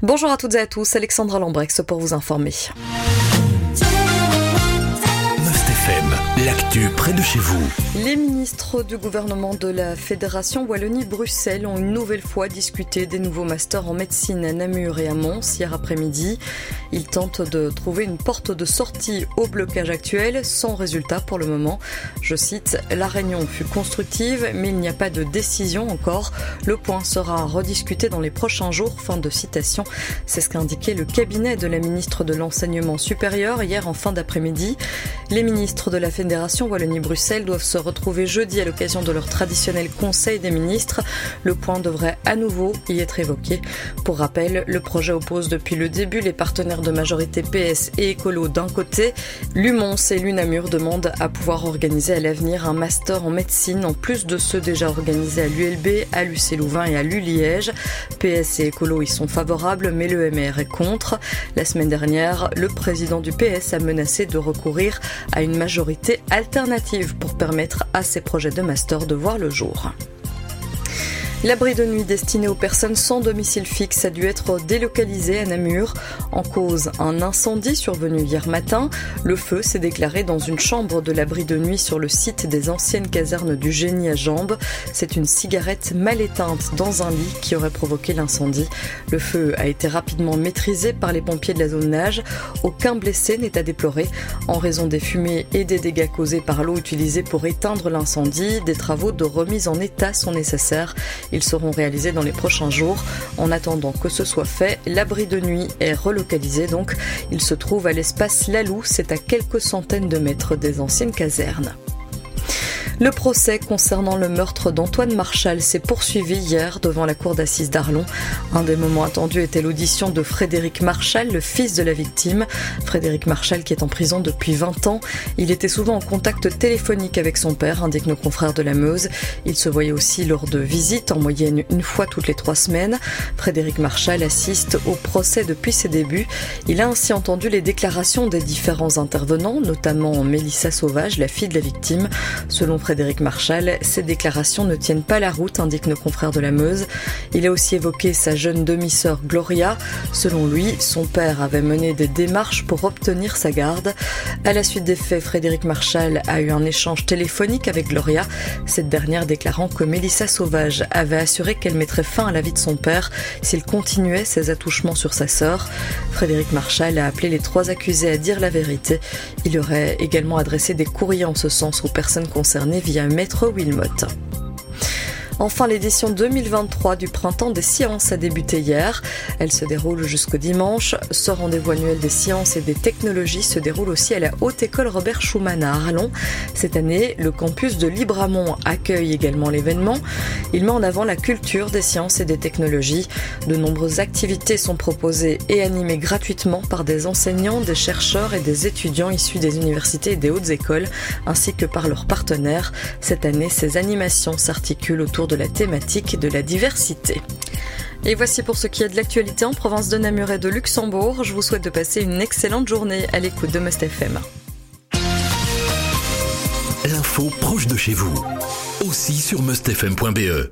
Bonjour à toutes et à tous, Alexandra Lambrex pour vous informer. Les ministres du gouvernement de la Fédération Wallonie-Bruxelles ont une nouvelle fois discuté des nouveaux masters en médecine à Namur et à Mons hier après-midi. Ils tentent de trouver une porte de sortie au blocage actuel sans résultat pour le moment. Je cite, la réunion fut constructive, mais il n'y a pas de décision encore. Le point sera rediscuté dans les prochains jours. Fin de citation. C'est ce qu'a indiqué le cabinet de la ministre de l'Enseignement supérieur hier en fin d'après-midi. Les ministres de la Fédération Wallonie-Bruxelles doivent se retrouver jeudi à l'occasion de leur traditionnel Conseil des ministres. Le point devrait à nouveau y être évoqué. Pour rappel, le projet oppose depuis le début les partenaires de majorité PS et écolo d'un côté. L'UMONS et l'UNAMUR demandent à pouvoir organiser à l'avenir un master en médecine en plus de ceux déjà organisés à l'ULB, à l'UC Louvain et à l'ULiège. PS et écolo y sont favorables, mais le MR est contre. La semaine dernière, le président du PS a menacé de recourir à une majorité alternative pour permettre à ces projets de master de voir le jour. L'abri de nuit destiné aux personnes sans domicile fixe a dû être délocalisé à Namur. En cause, un incendie survenu hier matin. Le feu s'est déclaré dans une chambre de l'abri de nuit sur le site des anciennes casernes du génie à Jambes. C'est une cigarette mal éteinte dans un lit qui aurait provoqué l'incendie. Le feu a été rapidement maîtrisé par les pompiers de la zone nage. Aucun blessé n'est à déplorer. En raison des fumées et des dégâts causés par l'eau utilisée pour éteindre l'incendie, des travaux de remise en état sont nécessaires. Ils seront réalisés dans les prochains jours. En attendant que ce soit fait, l'abri de nuit est relocalisé donc. Il se trouve à l'espace Lalou, c'est à quelques centaines de mètres des anciennes casernes. Le procès concernant le meurtre d'Antoine Marchal s'est poursuivi hier devant la cour d'assises d'Arlon. Un des moments attendus était l'audition de Frédéric Marchal, le fils de la victime. Frédéric Marchal qui est en prison depuis 20 ans. Il était souvent en contact téléphonique avec son père, indiquent nos confrères de la Meuse. Il se voyait aussi lors de visites, en moyenne une fois toutes les trois semaines. Frédéric Marchal assiste au procès depuis ses débuts. Il a ainsi entendu les déclarations des différents intervenants, notamment Mélissa Sauvage, la fille de la victime. Selon Frédéric Marchal, ces déclarations ne tiennent pas la route, indiquent nos confrères de la Meuse. Il a aussi évoqué sa jeune demi-sœur Gloria. Selon lui, son père avait mené des démarches pour obtenir sa garde. À la suite des faits, Frédéric Marchal a eu un échange téléphonique avec Gloria, cette dernière déclarant que Mélissa Sauvage avait assuré qu'elle mettrait fin à la vie de son père s'il continuait ses attouchements sur sa sœur. Frédéric Marchal a appelé les trois accusés à dire la vérité. Il aurait également adressé des courriers en ce sens aux personnes concernées via Maître Wilmot. Enfin, l'édition 2023 du Printemps des sciences a débuté hier. Elle se déroule jusqu'au dimanche. Ce rendez-vous annuel des sciences et des technologies se déroule aussi à la Haute École Robert Schumann à Arlon. Cette année, le campus de Libramont accueille également l'événement. Il met en avant la culture des sciences et des technologies. De nombreuses activités sont proposées et animées gratuitement par des enseignants, des chercheurs et des étudiants issus des universités et des hautes écoles, ainsi que par leurs partenaires. Cette année, ces animations s'articulent autour de la thématique de la diversité. Et voici pour ce qui est de l'actualité en province de Namur et de Luxembourg. Je vous souhaite de passer une excellente journée à l'écoute de Must FM. L'info proche de chez vous, aussi sur mustfm.be.